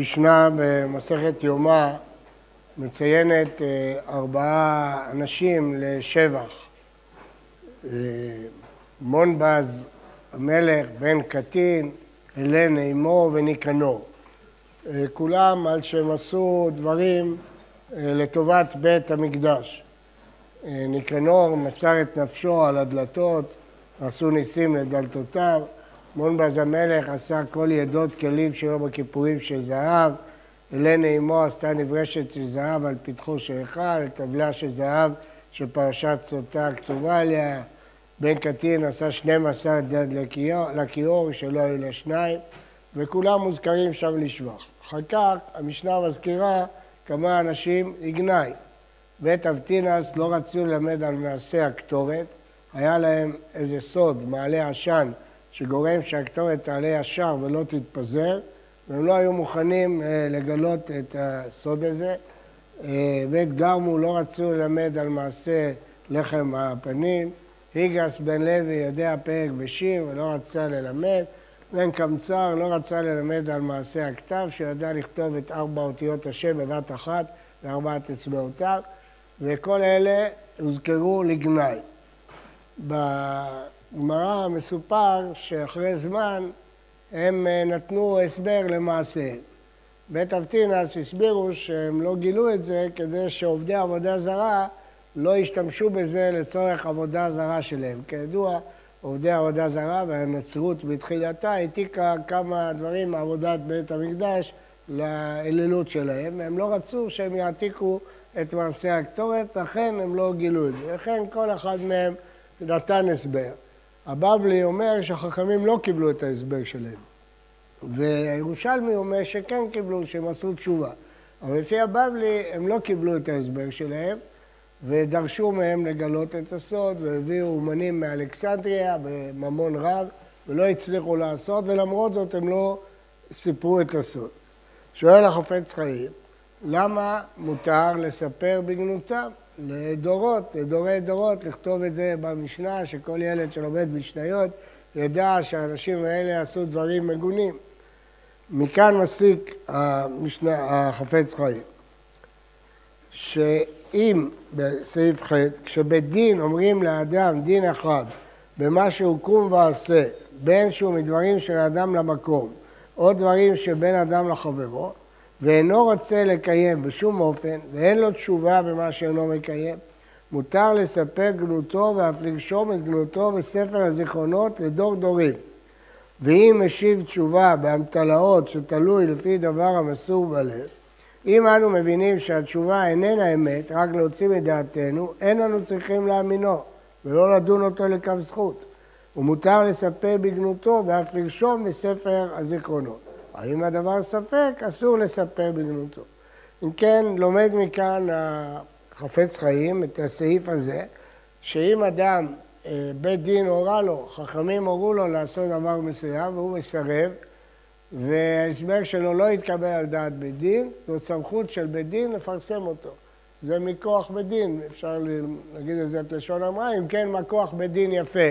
המשנה במסכת יומא מציינת אה, ארבעה אנשים לשבח. אה, מונבז המלך, בן קטין, אלן אימו וניקנור. אה, כולם על שהם עשו דברים לטובת בית המקדש. ניקנור מסר את נפשו על הדלתות, עשו ניסים לדלתותיו. מונבז המלך עשה כל ידות כלים שלו בכיפורים של זהב, אלן אימו עשתה נברשת של זהב על פתחו של היכל, טבלה של זהב של פרשת סוטה כתובה עליה, בן קטין עשה 12 דד לכיור, שלא היו לה שניים, וכולם מוזכרים שם לשבח. אחר כך המשנה מזכירה כמה אנשים לגנאי. בית אבטינס לא רצו ללמד על מעשה הקטורת, היה להם איזה סוד, מעלה עשן, שגורם שהקטורת תעלה ישר ולא תתפזר, והם לא היו מוכנים אה, לגלות את הסוד הזה. אה, בית גרמו לא רצו ללמד על מעשה לחם הפנים. היגס בן לוי יודע פרק בשיר ולא רצה ללמד. בן קמצר לא רצה ללמד על מעשה הכתב, שידע לכתוב את ארבע אותיות השם בבת אחת וארבעת אצבעותיו, וכל אלה הוזכרו לגנאי. בגמרא מסופר שאחרי זמן הם אה, נתנו הסבר למעשה. בית אבטינס הסבירו שהם לא גילו את זה כדי שעובדי עבודה זרה לא ישתמשו בזה לצורך עבודה זרה שלהם. כידוע, עובדי עבודה זרה והנצרות בתחילתה העתיקה כמה דברים מעבודת בית המקדש לאלילות שלהם. הם לא רצו שהם יעתיקו את מעשה הקטורת, לכן הם לא גילו את זה. לכן כל אחד מהם נתן הסבר. הבבלי אומר שהחכמים לא קיבלו את ההסבר שלהם. והירושלמי אומר שכן קיבלו, שהם עשו תשובה. אבל לפי הבבלי הם לא קיבלו את ההסבר שלהם ודרשו מהם לגלות את הסוד והביאו אומנים מאלכסנדריה בממון רב ולא הצליחו לעשות ולמרות זאת הם לא סיפרו את הסוד. שואל החופץ חיים, למה מותר לספר בגנותם? לדורות, לדורי דורות, לכתוב את זה במשנה, שכל ילד שלומד משניות ידע שהאנשים האלה עשו דברים מגונים. מכאן מסיק המשנה, החפץ חיים, שאם בסעיף ח', כשבית דין אומרים לאדם דין אחד במה שהוא קום ועשה, בין שהוא מדברים של האדם למקום, או דברים שבין אדם לחברו, ואינו רוצה לקיים בשום אופן, ואין לו תשובה במה שאינו מקיים, מותר לספר גנותו ואף לרשום את גנותו בספר הזיכרונות לדור דורים. ואם משיב תשובה באמתלאות שתלוי לפי דבר המסור בלב, אם אנו מבינים שהתשובה איננה אמת, רק להוציא מדעתנו, אין לנו צריכים להאמינו ולא לדון אותו לכף זכות. ומותר לספר בגנותו ואף לרשום בספר הזיכרונות. האם הדבר ספק, אסור לספר בגנותו. אם כן, לומד מכאן החפץ חיים את הסעיף הזה, שאם אדם, אה, בית דין הורה לו, חכמים הורו לו לעשות דבר מסוים והוא מסרב, וההסבר שלו לא יתקבל על דעת בית דין, זאת סמכות של בית דין לפרסם אותו. זה מכוח בית דין, אפשר להגיד את זה את לשון אמרה, אם כן, מה כוח בית דין יפה.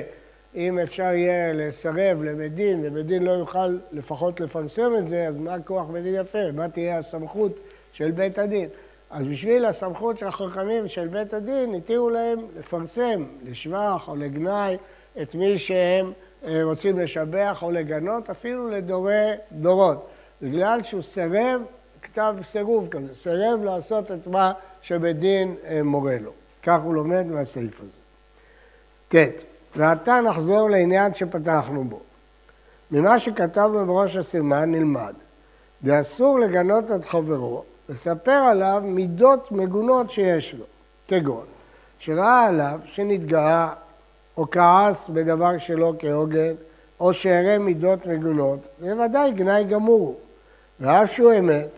אם אפשר יהיה לסרב לבית דין, ובית דין לא יוכל לפחות לפרסם את זה, אז מה כוח בית דין יפה? מה תהיה הסמכות של בית הדין? אז בשביל הסמכות של החכמים של בית הדין, התירו להם לפרסם לשבח או לגנאי את מי שהם אה, רוצים לשבח או לגנות, אפילו לדורי דורות. בגלל שהוא סירב, כתב סירוב כזה, סירב לעשות את מה שבית דין אה, מורה לו. כך הוא לומד מהסעיף הזה. ט' ועתה נחזור לעניין שפתחנו בו. ממה שכתבנו בראש הסימן נלמד, ואסור לגנות את חברו, לספר עליו מידות מגונות שיש לו, כגון שראה עליו שנתגאה או כעס בדבר שלא כהוגן, או שהראה מידות מגונות, זה ודאי גנאי גמור ואף שהוא אמת,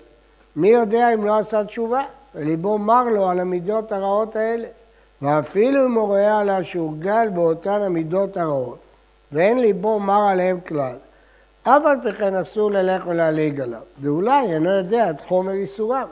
מי יודע אם לא עשה תשובה, וליבו מר לו על המידות הרעות האלה. ואפילו אם הוא רואה עליו שהורגל באותן המידות הרעות, ואין ליבו מר עליהם כלל, אף על פי כן אסור ללך ולהליג עליו, ואולי אינו יודע את חומר ייסורם.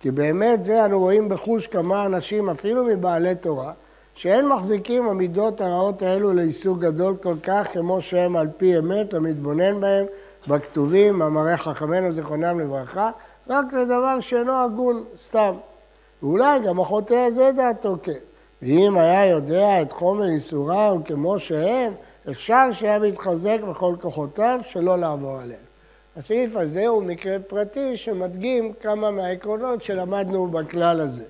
כי באמת זה אנו רואים בחוש כמה אנשים, אפילו מבעלי תורה, שאין מחזיקים המידות הרעות האלו לאיסור גדול כל כך כמו שהם על פי אמת המתבונן בהם, בכתובים, מאמרי חכמינו זיכרונם לברכה, רק לדבר שאינו הגון סתם. ואולי גם החוטא הזה דעתו כן. ואם היה יודע את חומר ייסוריו כמו שהם, אפשר שהיה מתחזק בכל כוחותיו שלא לעבור עליהם. הסעיף הזה הוא מקרה פרטי שמדגים כמה מהעקרונות שלמדנו בכלל הזה.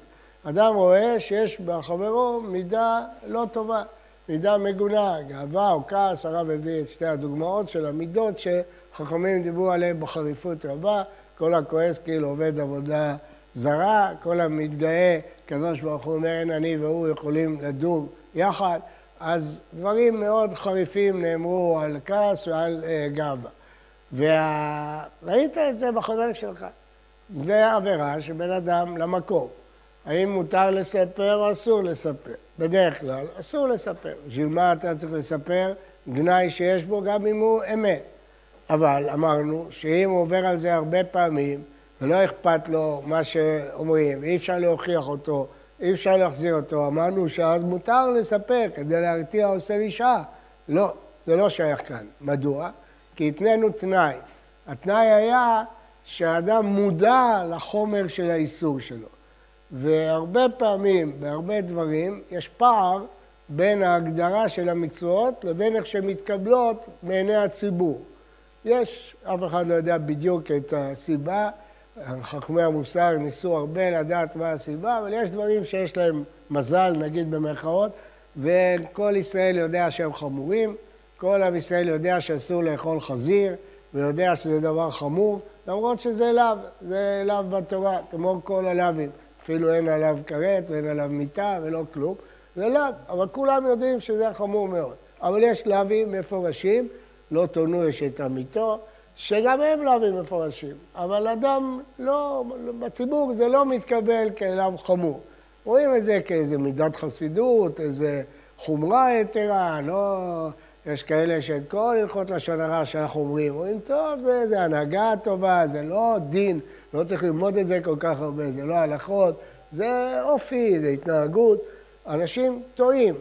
אדם רואה שיש בחברו מידה לא טובה, מידה מגונה, גאווה או כעס, הרב הביא את שתי הדוגמאות של המידות שחכמים דיברו עליהן בחריפות רבה, כל הכועס כאילו עובד עבודה זרה, כל המתגאה, קדוש ברוך הוא אומר אין אני והוא יכולים לדור יחד, אז דברים מאוד חריפים נאמרו על כעס ועל uh, גאווה. וראית את זה בחבר שלך. זה עבירה שבין אדם למקום. האם מותר לספר או אסור לספר? בדרך כלל אסור לספר. בשביל מה אתה צריך לספר? גנאי שיש בו גם אם הוא אמת. אבל אמרנו שאם הוא עובר על זה הרבה פעמים ולא אכפת לו מה שאומרים, ואי אפשר להוכיח אותו, אי אפשר להחזיר אותו, אמרנו שאז מותר לספר כדי להרתיע עושה אישה. לא, זה לא שייך כאן. מדוע? כי התנינו תנאי. התנאי היה שהאדם מודע לחומר של האיסור שלו. והרבה פעמים, בהרבה דברים, יש פער בין ההגדרה של המצוות לבין איך שהן מתקבלות בעיני הציבור. יש, אף אחד לא יודע בדיוק את הסיבה, חכמי המוסר ניסו הרבה לדעת מה הסיבה, אבל יש דברים שיש להם מזל, נגיד במרכאות, וכל ישראל יודע שהם חמורים, כל עם ישראל יודע שאסור לאכול חזיר, ויודע שזה דבר חמור, למרות שזה לאו, זה לאו בתורה, כמו כל הלאווים. אפילו אין עליו כרת ואין עליו מיטה ולא כלום, זה לאו, אבל כולם יודעים שזה חמור מאוד. אבל יש לאווים מפורשים, לא תונו יש את עמיתו, שגם הם לאווים מפורשים, אבל אדם לא, בציבור זה לא מתקבל כאליו חמור. רואים את זה כאיזה מידת חסידות, איזה חומרה יתרה, לא... יש כאלה שאת כל הלכות לשון הרע שאנחנו אומרים, אומרים, טוב, זה, זה הנהגה טובה, זה לא דין, לא צריך ללמוד את זה כל כך הרבה, זה לא הלכות, זה אופי, זה התנהגות. אנשים טועים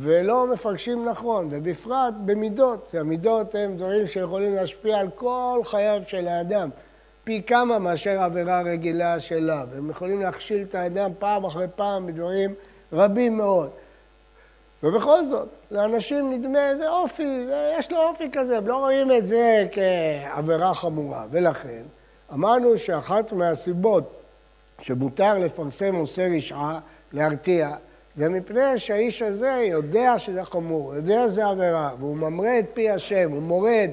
ולא מפרשים נכון, ובפרט במידות, כי המידות הן דברים שיכולים להשפיע על כל חייו של האדם, פי כמה מאשר עבירה רגילה שלה, והם יכולים להכשיל את האדם פעם אחרי פעם בדברים רבים מאוד. ובכל זאת, לאנשים נדמה איזה אופי, יש לו אופי כזה, הם לא רואים את זה כעבירה חמורה. ולכן, אמרנו שאחת מהסיבות שמותר לפרסם עושה רשעה, להרתיע, זה מפני שהאיש הזה יודע שזה חמור, יודע שזה עבירה, והוא ממרה את פי השם, הוא מורד,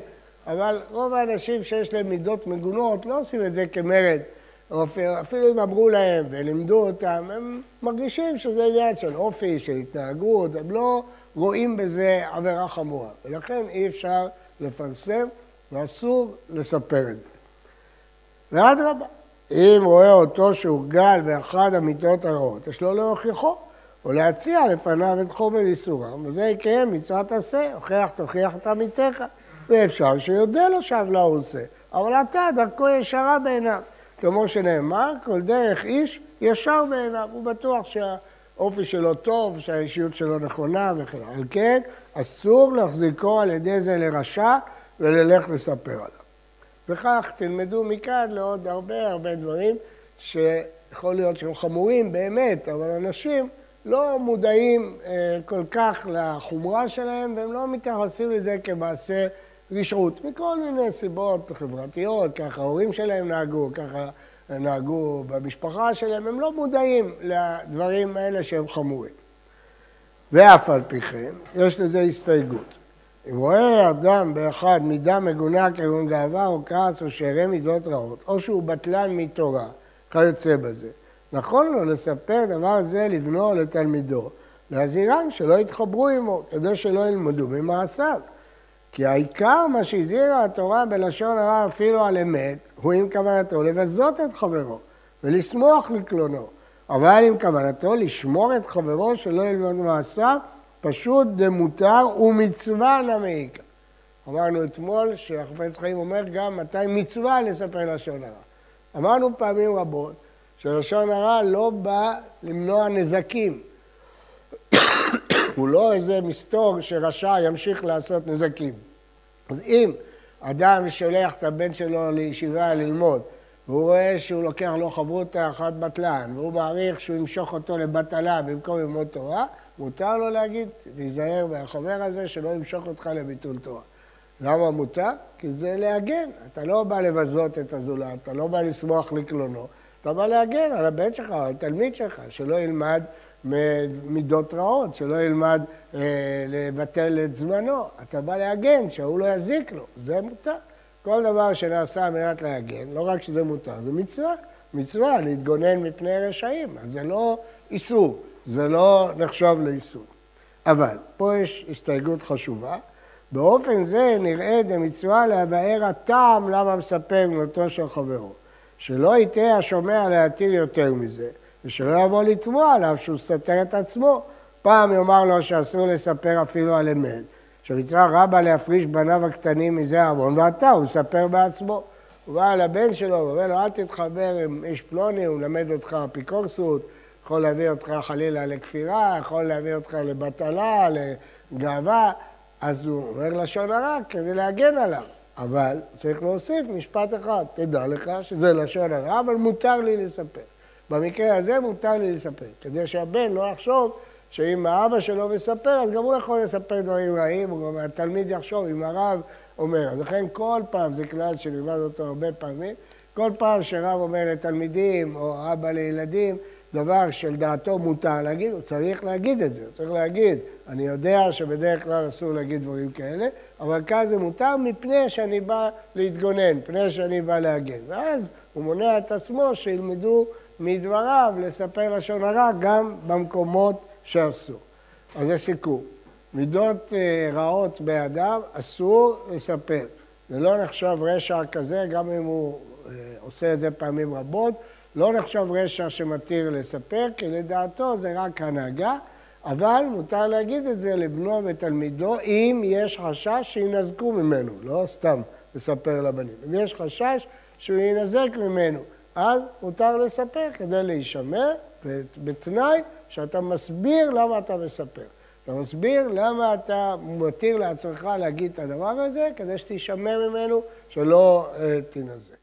אבל רוב האנשים שיש להם מידות מגונות לא עושים את זה כמרד. אפילו אם אמרו להם ולימדו אותם, הם מרגישים שזה עניין של אופי, של התנהגות, הם לא רואים בזה עבירה חמורה. ולכן אי אפשר לפרסם ואסור לספר את זה. ואדרבה, אם רואה אותו שהורגל באחד המיטות הרעות, יש לו להוכיחו, או להציע לפניו את חומר איסורם, וזה יקיים מצוות עשה, הוכיח תוכיח את עמיתך, ואפשר שיודה לו שעוולה הוא עושה, אבל אתה דרכו ישרה בעיניו. כמו שנאמר, כל דרך איש ישר בעיניו, הוא בטוח שהאופי שלו טוב, שהאישיות שלו נכונה וכן. על כן, אסור להחזיקו על ידי זה לרשע וללך לספר עליו. וכך תלמדו מכאן לעוד הרבה הרבה דברים שיכול להיות שהם חמורים באמת, אבל אנשים לא מודעים אה, כל כך לחומרה שלהם והם לא מתייחסים לזה כמעשה רשעות, מכל מיני סיבות חברתיות, ככה ההורים שלהם נהגו, ככה נהגו במשפחה שלהם, הם לא מודעים לדברים האלה שהם חמורים. ואף על פי כן, יש לזה הסתייגות. אם רואה אדם באחד מידה מגונה כגון גאווה או כעס או שארי מידות רעות, או שהוא בטלן מתורה, כיוצא בזה, נכון לו לספר דבר זה לבנו או לתלמידו, להזהירם שלא יתחברו עמו, כדי שלא ילמדו ממעשיו. כי העיקר מה שהזהירה התורה בלשון הרע אפילו על אמת, הוא עם כוונתו לבזות את חברו ולשמוח לקלונו. אבל עם כוונתו לשמור את חברו שלא ילמד מעשיו, פשוט דמותר ומצווה למעיקה. אמרנו אתמול שהחפץ חיים אומר גם מתי מצווה לספר לשון הרע. אמרנו פעמים רבות שלשון הרע לא בא למנוע נזקים. הוא לא איזה מסתור שרשע ימשיך לעשות נזקים. אז אם אדם שולח את הבן שלו לישיבה ללמוד, והוא רואה שהוא לוקח לו חברותא אחת בטלן, והוא מעריך שהוא ימשוך אותו לבטלה במקום ללמוד תורה, מותר לו להגיד, תיזהר מהחבר הזה שלא ימשוך אותך לביטול תורה. למה מותר? כי זה להגן. אתה לא בא לבזות את הזולת, אתה לא בא לשמוח לקלונו, אתה בא להגן על הבן שלך, על התלמיד שלך, שלא ילמד מידות רעות, שלא ילמד אה, לבטל את זמנו. אתה בא להגן, שההוא לא יזיק לו, זה מותר. כל דבר שנעשה על מנת להגן, לא רק שזה מותר, זה מצווה. מצווה להתגונן מפני רשעים, אז זה לא איסור, זה לא נחשב לאיסור. אבל פה יש הסתייגות חשובה. באופן זה נראה דמצווה להבאר הטעם למה מספר בנותו של חברו. שלא יטעה השומע להתיר יותר מזה, ושלא יבוא לתבוע עליו שהוא סתר את עצמו. פעם יאמר לו שאסור לספר אפילו על אמת, שמצווה רבה להפריש בניו הקטנים מזה עוון, ואתה, הוא מספר בעצמו. הוא בא לבן שלו ואומר לו, אל תתחבר עם איש פלוני, הוא מלמד אותך אפיקורסות, יכול להביא אותך חלילה לכפירה, יכול להביא אותך לבטלה, לגאווה. אז הוא אומר לשון הרע כדי להגן עליו. אבל צריך להוסיף משפט אחד, תדע לך שזה לשון הרע, אבל מותר לי לספר. במקרה הזה מותר לי לספר, כדי שהבן לא יחשוב שאם האבא שלו מספר, אז גם הוא יכול לספר דברים רעים, או התלמיד יחשוב אם הרב אומר. אז לכן כל פעם, זה כלל שנלמד אותו הרבה פעמים, כל פעם שרב אומר לתלמידים, או אבא לילדים, דבר שלדעתו מותר להגיד, הוא צריך להגיד את זה, הוא צריך להגיד, אני יודע שבדרך כלל אסור להגיד דברים כאלה, אבל כאן זה מותר מפני שאני בא להתגונן, מפני שאני בא להגן. ואז הוא מונע את עצמו שילמדו מדבריו לספר לשון הרע גם במקומות שאסור. אז זה סיכום. מידות אה, רעות באדם אסור לספר. זה לא נחשב רשע כזה, גם אם הוא אה, עושה את זה פעמים רבות. לא נחשב רשע שמתיר לספר, כי לדעתו זה רק הנהגה, אבל מותר להגיד את זה לבנו ותלמידו, אם יש חשש שינזקו ממנו, לא סתם לספר לבנים. אם יש חשש שהוא יינזק ממנו, אז מותר לספר כדי להישמר, בתנאי שאתה מסביר למה אתה מספר. אתה מסביר למה אתה מתיר לעצמך להגיד את הדבר הזה, כדי שתישמר ממנו, שלא uh, תינזק.